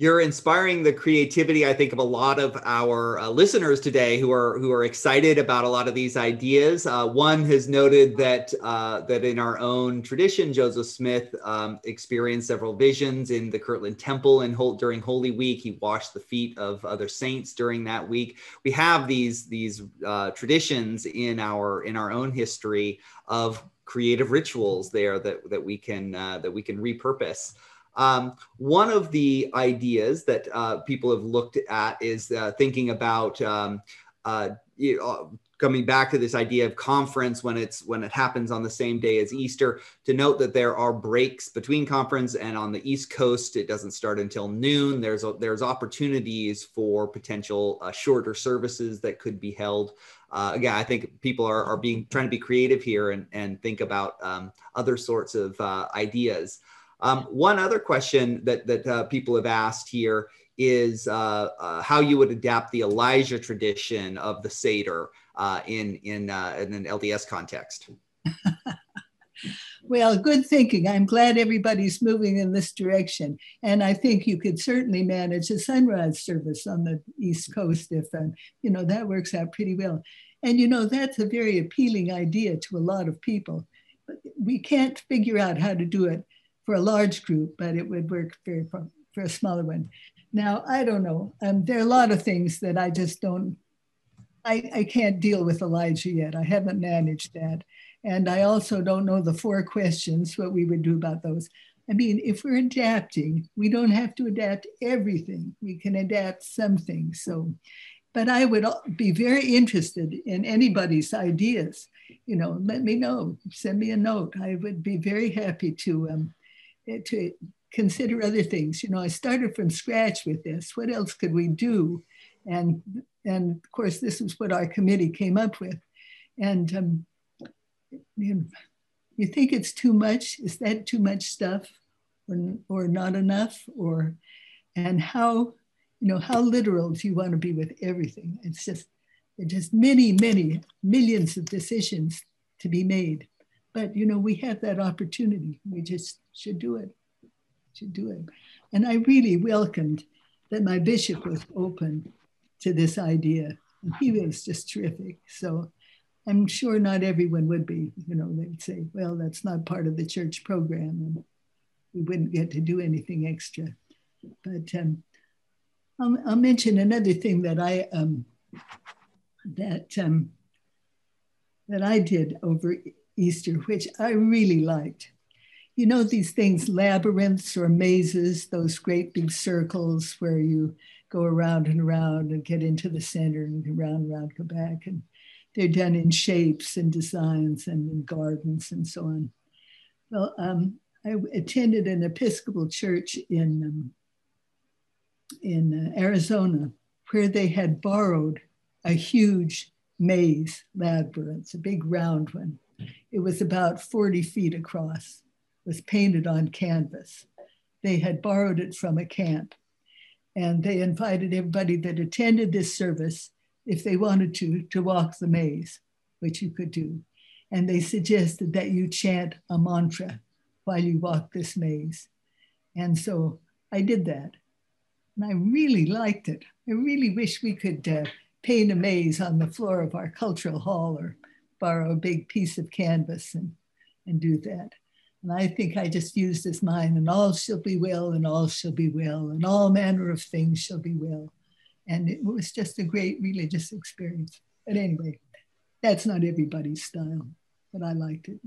you're inspiring the creativity i think of a lot of our uh, listeners today who are who are excited about a lot of these ideas. Uh, one has noted that uh, that in our own tradition joseph smith um, experienced several visions in the kirtland temple and during holy week. He washed the feet of other saints during that week. We have these these uh, traditions in our in our own history of creative rituals there that that we can uh, that we can repurpose um, one of the ideas that uh, people have looked at is uh, thinking about um, uh, you know, coming back to this idea of conference when it's when it happens on the same day as Easter. To note that there are breaks between conference, and on the East Coast it doesn't start until noon. There's a, there's opportunities for potential uh, shorter services that could be held. Uh, again, I think people are, are being trying to be creative here and and think about um, other sorts of uh, ideas. Um, one other question that, that uh, people have asked here is uh, uh, how you would adapt the Elijah tradition of the Seder uh, in, in, uh, in an LDS context. well, good thinking. I'm glad everybody's moving in this direction. And I think you could certainly manage a sunrise service on the East Coast if, um, you know, that works out pretty well. And, you know, that's a very appealing idea to a lot of people. But we can't figure out how to do it for a large group, but it would work for, for, for a smaller one. Now, I don't know. Um, there are a lot of things that I just don't, I, I can't deal with Elijah yet. I haven't managed that. And I also don't know the four questions, what we would do about those. I mean, if we're adapting, we don't have to adapt everything. We can adapt some things. So, but I would be very interested in anybody's ideas. You know, let me know. Send me a note. I would be very happy to um, to consider other things. You know, I started from scratch with this. What else could we do? And and of course, this is what our committee came up with. And um, you you think it's too much? Is that too much stuff or, or not enough? Or, and how, you know, how literal do you want to be with everything? It's just, it's just many, many millions of decisions to be made. But, you know, we have that opportunity. We just should do it, should do it. And I really welcomed that my bishop was open to this idea. And he was just terrific. So I'm sure not everyone would be, you know, they'd say, well, that's not part of the church program and we wouldn't get to do anything extra. But um, I'll, I'll, mention another thing that I, um, that, um, that I did over Easter, which I really liked. You know, these things, labyrinths or mazes, those great big circles where you go around and around and get into the center and around and around, go back. And they're done in shapes and designs and in gardens and so on. Well, um, I attended an Episcopal church in, um, in uh, Arizona where they had borrowed a huge maze labyrinth, a big round one. It was about 40 feet across, was painted on canvas. They had borrowed it from a camp and they invited everybody that attended this service if they wanted to, to walk the maze, which you could do. And they suggested that you chant a mantra while you walk this maze. And so I did that. And I really liked it. I really wish we could uh, paint a maze on the floor of our cultural hall or borrow a big piece of canvas and, and do that. And I think I just used as mine, and all shall be well, and all shall be well, and all manner of things shall be well. And it was just a great religious experience. But anyway, that's not everybody's style, but I liked it.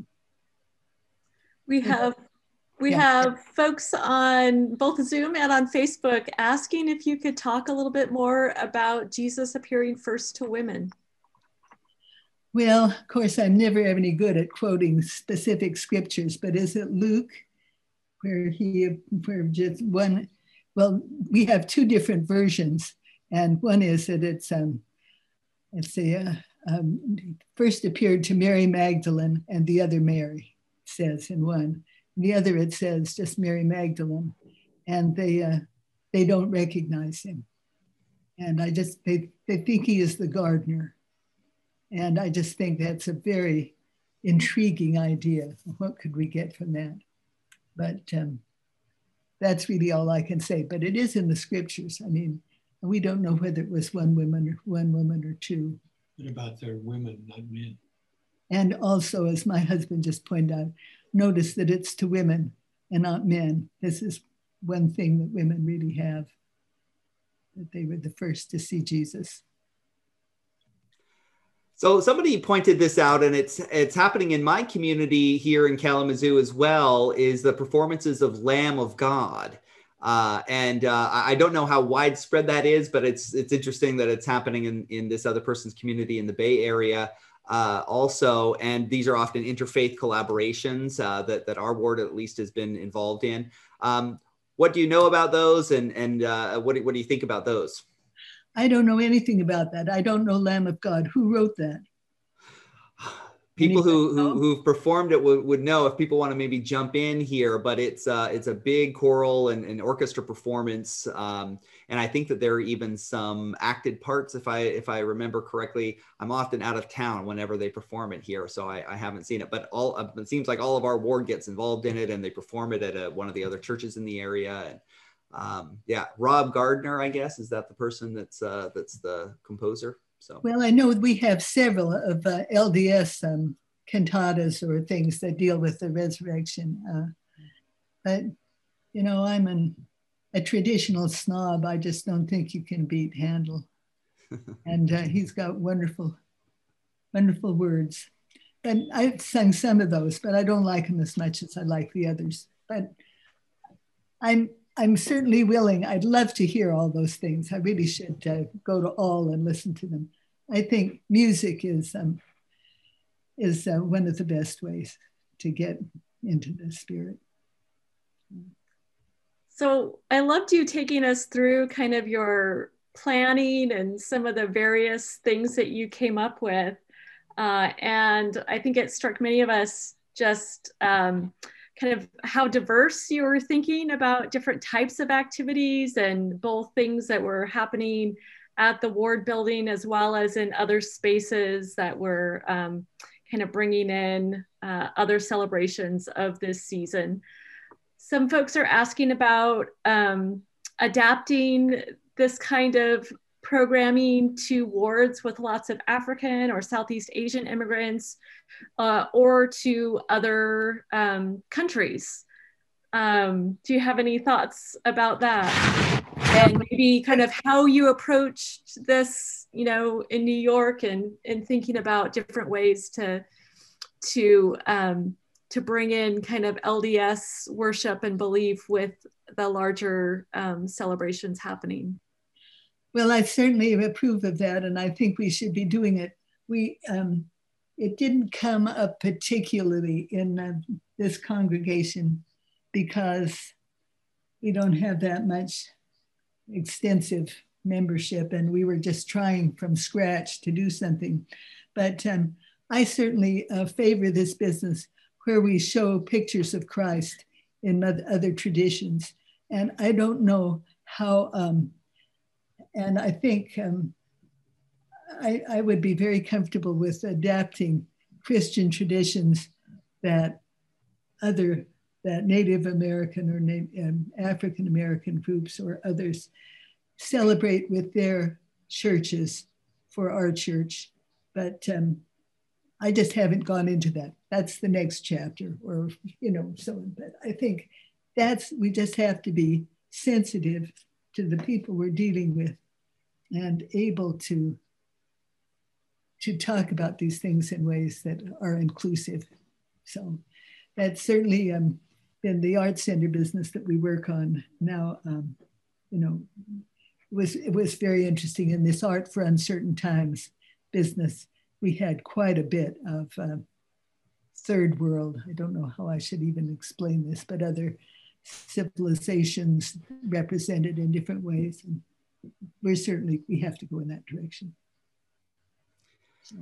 We have we yeah. have folks on both Zoom and on Facebook asking if you could talk a little bit more about Jesus appearing first to women. Well, of course, I'm never any good at quoting specific scriptures, but is it Luke where he, where just one, well, we have two different versions. And one is that it's, um, let's see, uh, um, first appeared to Mary Magdalene and the other Mary, says in one. The other, it says just Mary Magdalene. And they, uh, they don't recognize him. And I just, they, they think he is the gardener. And I just think that's a very intriguing idea. What could we get from that? But um, that's really all I can say. But it is in the scriptures. I mean, we don't know whether it was one woman or one woman or two. What about their women, not men? And also, as my husband just pointed out, notice that it's to women and not men. This is one thing that women really have, that they were the first to see Jesus. So somebody pointed this out, and it's it's happening in my community here in Kalamazoo as well. Is the performances of Lamb of God. Uh, and uh, I don't know how widespread that is, but it's it's interesting that it's happening in, in this other person's community in the Bay Area uh, also. And these are often interfaith collaborations uh, that, that our ward at least has been involved in. Um, what do you know about those and, and uh, what, what do you think about those? I don't know anything about that. I don't know Lamb of God. Who wrote that? people who, who who've performed it would, would know if people want to maybe jump in here but it's uh it's a big choral and, and orchestra performance um and i think that there are even some acted parts if i if i remember correctly i'm often out of town whenever they perform it here so i, I haven't seen it but all uh, it seems like all of our ward gets involved in it and they perform it at a, one of the other churches in the area and um yeah rob gardner i guess is that the person that's uh that's the composer so well, I know we have several of uh, LDS um, cantatas or things that deal with the resurrection, uh, but you know, I'm an, a traditional snob. I just don't think you can beat Handel, and uh, he's got wonderful, wonderful words. And I've sung some of those, but I don't like them as much as I like the others. But I'm I'm certainly willing. I'd love to hear all those things. I really should uh, go to all and listen to them. I think music is um, is uh, one of the best ways to get into the spirit. So I loved you taking us through kind of your planning and some of the various things that you came up with. Uh, and I think it struck many of us just um, kind of how diverse you were thinking about different types of activities and both things that were happening at the ward building as well as in other spaces that were um, kind of bringing in uh, other celebrations of this season. Some folks are asking about um, adapting this kind of programming to wards with lots of African or Southeast Asian immigrants uh, or to other um, countries. Um, do you have any thoughts about that? And maybe kind of how you approached this, you know, in New York and, and thinking about different ways to, to, um, to bring in kind of LDS worship and belief with the larger um, celebrations happening. Well, I certainly approve of that, and I think we should be doing it. We um, it didn't come up particularly in uh, this congregation because we don't have that much extensive membership, and we were just trying from scratch to do something. But um, I certainly uh, favor this business where we show pictures of Christ in other traditions, and I don't know how. Um, and I think um, I, I, would be very comfortable with adapting Christian traditions that other that Native American or um, African American groups or others celebrate with their churches for our church, but um, I just haven't gone into that. That's the next chapter, or you know, so. But I think that's we just have to be sensitive to the people we're dealing with and able to to talk about these things in ways that are inclusive. So that's certainly um, been the art center business that we work on now. Um, you know, it was it was very interesting in this art for uncertain times business. We had quite a bit of uh, third world. I don't know how I should even explain this, but other civilizations represented in different ways. And we're certainly, we have to go in that direction. So.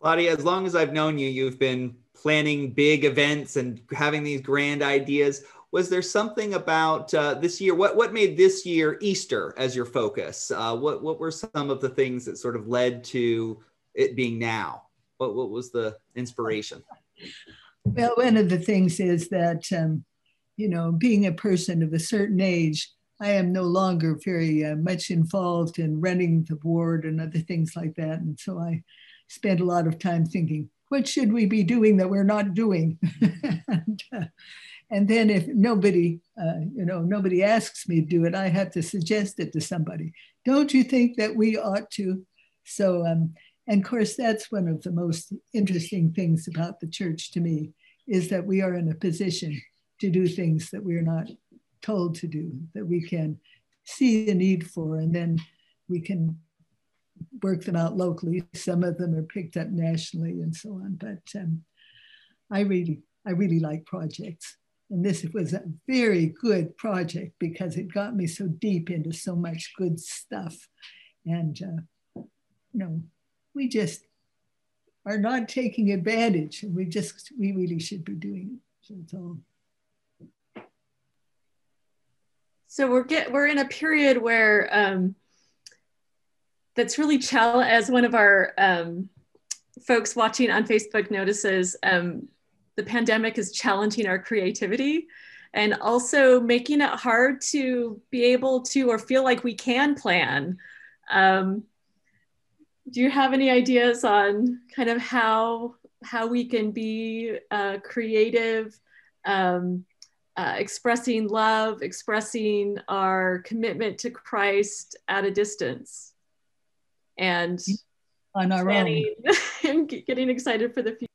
Claudia, as long as I've known you, you've been planning big events and having these grand ideas. Was there something about uh, this year? What what made this year Easter as your focus? Uh, what what were some of the things that sort of led to it being now? What what was the inspiration? Well, one of the things is that um, you know, being a person of a certain age, I am no longer very uh, much involved in running the board and other things like that. And so I spent a lot of time thinking, what should we be doing that we're not doing? and, uh, and, then if nobody, uh, you know, nobody asks me to do it, I have to suggest it to somebody. Don't you think that we ought to? So, um, and of course, that's one of the most interesting things about the church to me is that we are in a position to do things that we're not told to do, that we can see the need for, and then we can work them out locally. Some of them are picked up nationally and so on. But um, I really, I really like projects. And this was a very good project because it got me so deep into so much good stuff. And, uh, you know, we just are not taking advantage. And we just, we really should be doing it. So it's all. So we're get we're in a period where um, that's really challenge as one of our um, folks watching on Facebook notices. Um, the pandemic is challenging our creativity and also making it hard to be able to or feel like we can plan. Um, do you have any ideas on kind of how how we can be uh, creative um, uh, expressing love, expressing our commitment to Christ at a distance, and on our planning own, and getting excited for the future.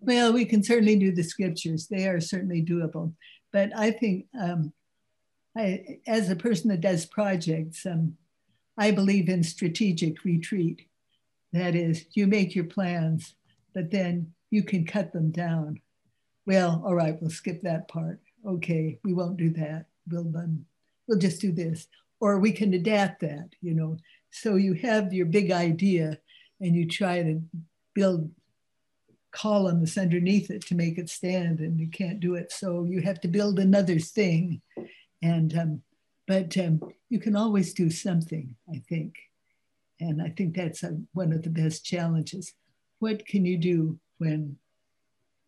Well, we can certainly do the scriptures; they are certainly doable. But I think, um, I, as a person that does projects, um, I believe in strategic retreat. That is, you make your plans, but then you can cut them down well, all right, we'll skip that part. Okay, we won't do that. We'll um, we'll just do this, or we can adapt that. You know, so you have your big idea, and you try to build columns underneath it to make it stand, and you can't do it. So you have to build another thing. And um, but um, you can always do something, I think. And I think that's a, one of the best challenges. What can you do when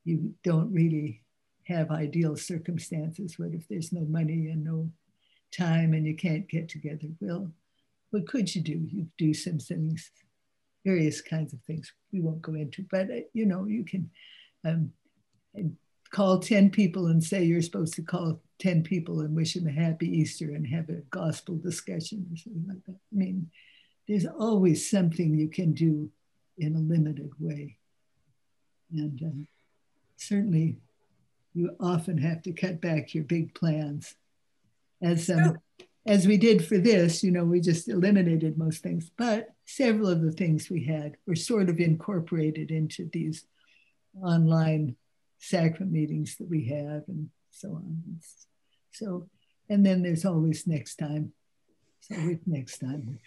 you don't really have ideal circumstances? What if there's no money and no time and you can't get together? Well, what could you do? You do some things, various kinds of things we won't go into, but uh, you know, you can um, call 10 people and say you're supposed to call 10 people and wish them a happy Easter and have a gospel discussion or something like that. I mean, there's always something you can do in a limited way. And um, certainly, you often have to cut back your big plans. As, um, as we did for this, you know, we just eliminated most things, but several of the things we had were sort of incorporated into these online sacrament meetings that we have and so on. So, and then there's always next time. So always next time.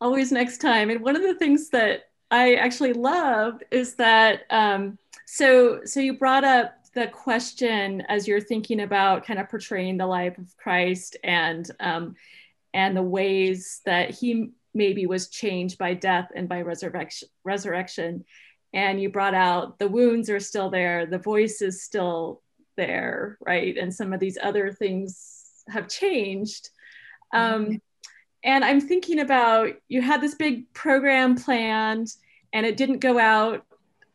Always next time. And one of the things that I actually love is that um, so so you brought up the question as you're thinking about kind of portraying the life of Christ and um, and the ways that he maybe was changed by death and by resurrection resurrection. And you brought out the wounds are still there the voice is still there right? And some of these other things have changed. Um, mm-hmm. And i'm thinking about you had this big program planned and it didn't go out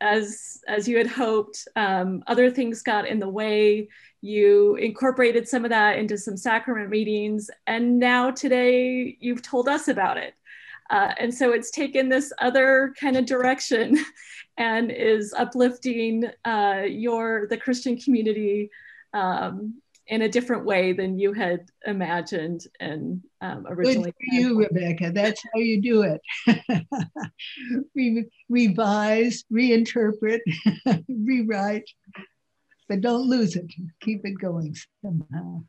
as as you had hoped. Um, other things got in the way. You incorporated some of that into some sacrament meetings and now today you've told us about it. Uh, and so it's taken this other kind of direction and is uplifting uh, your the Christian community um, in a different way than you had imagined and um, originally. Good for you, Rebecca. That's how you do it. Re- revise, reinterpret, rewrite, but don't lose it. Keep it going somehow.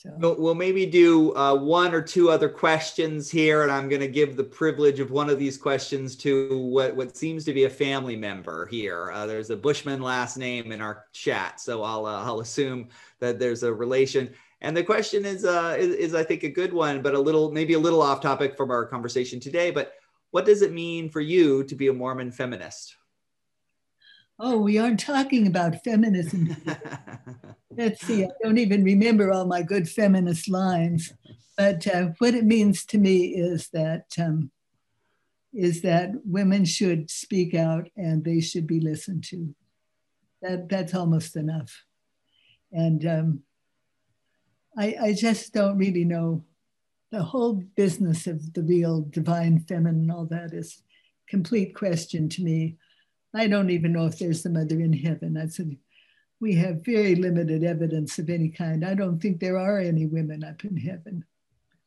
So. We'll, we'll maybe do uh, one or two other questions here, and I'm going to give the privilege of one of these questions to what, what seems to be a family member here. Uh, there's a Bushman last name in our chat, so I'll, uh, I'll assume that there's a relation. And the question is, uh, is, is, I think, a good one, but a little, maybe a little off topic from our conversation today. But what does it mean for you to be a Mormon feminist? Oh, we aren't talking about feminism. Let's see, I don't even remember all my good feminist lines. But uh, what it means to me is that um, is that women should speak out and they should be listened to. That that's almost enough. And um, I, I just don't really know the whole business of the real divine feminine, all that is complete question to me. I don't even know if there's a mother in heaven. I said, we have very limited evidence of any kind. I don't think there are any women up in heaven.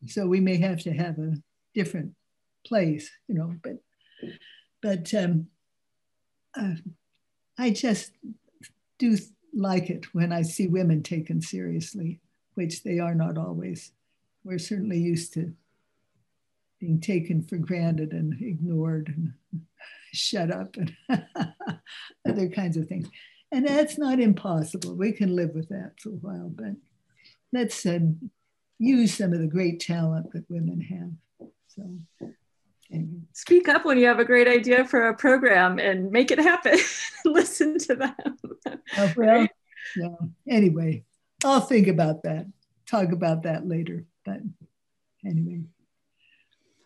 So we may have to have a different place, you know, but, but um, uh, I just do like it when I see women taken seriously, which they are not always. We're certainly used to being taken for granted and ignored and shut up and other kinds of things. And that's not impossible. We can live with that for a while, but let's uh, use some of the great talent that women have. So, anyway. speak up when you have a great idea for a program and make it happen. Listen to them. oh, well, yeah. Anyway, I'll think about that. Talk about that later. But anyway.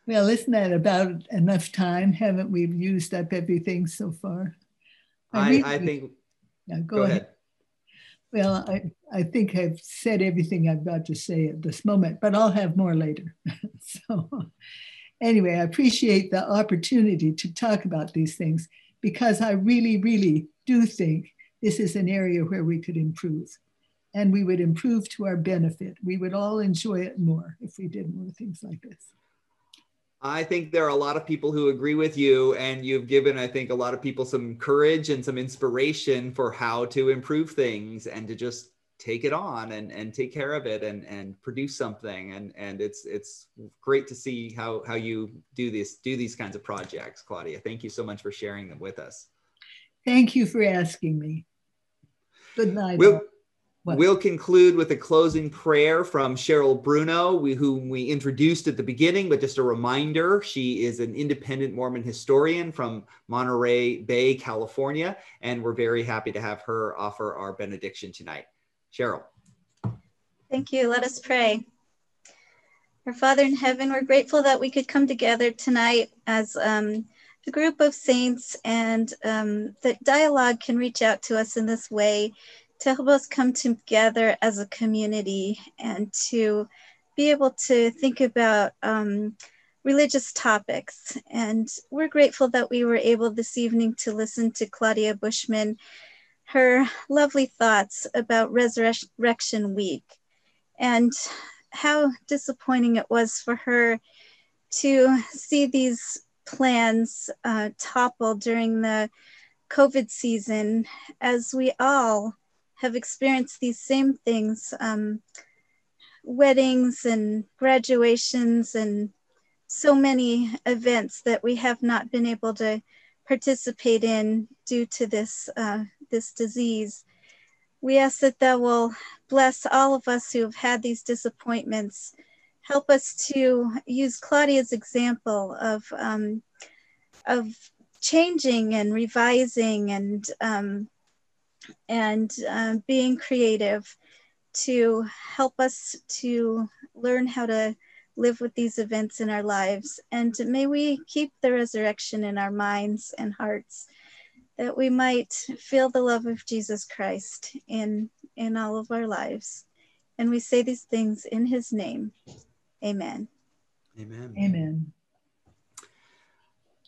Well, isn't that about enough time? Haven't we used up everything so far? I, I, really, I think. Yeah, go, go ahead. ahead. Well, I, I think I've said everything I've got to say at this moment, but I'll have more later. so, anyway, I appreciate the opportunity to talk about these things because I really, really do think this is an area where we could improve and we would improve to our benefit. We would all enjoy it more if we did more things like this. I think there are a lot of people who agree with you, and you've given, I think, a lot of people some courage and some inspiration for how to improve things and to just take it on and, and take care of it and, and produce something. And, and it's it's great to see how, how you do this do these kinds of projects, Claudia. Thank you so much for sharing them with us. Thank you for asking me. Good night. We'll, we'll conclude with a closing prayer from Cheryl Bruno, we, whom we introduced at the beginning, but just a reminder she is an independent Mormon historian from Monterey Bay, California, and we're very happy to have her offer our benediction tonight. Cheryl. Thank you. Let us pray. Our Father in heaven, we're grateful that we could come together tonight as um, a group of saints and um, that dialogue can reach out to us in this way to help us come together as a community and to be able to think about um, religious topics. And we're grateful that we were able this evening to listen to Claudia Bushman, her lovely thoughts about Resurrection Week. And how disappointing it was for her to see these plans uh, topple during the COVID season, as we all have experienced these same things um, weddings and graduations, and so many events that we have not been able to participate in due to this, uh, this disease. We ask that Thou will bless all of us who have had these disappointments. Help us to use Claudia's example of, um, of changing and revising and, um, and uh, being creative to help us to learn how to live with these events in our lives. And may we keep the resurrection in our minds and hearts that we might feel the love of Jesus Christ in, in all of our lives. And we say these things in his name. Amen. Amen. Amen.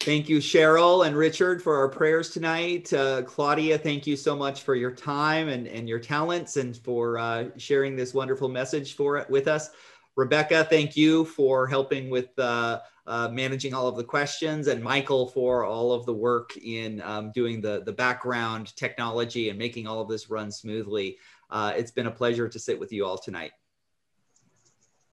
Thank you, Cheryl and Richard, for our prayers tonight. Uh, Claudia, thank you so much for your time and, and your talents and for uh, sharing this wonderful message for it with us. Rebecca, thank you for helping with uh, uh, managing all of the questions, and Michael for all of the work in um, doing the, the background technology and making all of this run smoothly. Uh, it's been a pleasure to sit with you all tonight.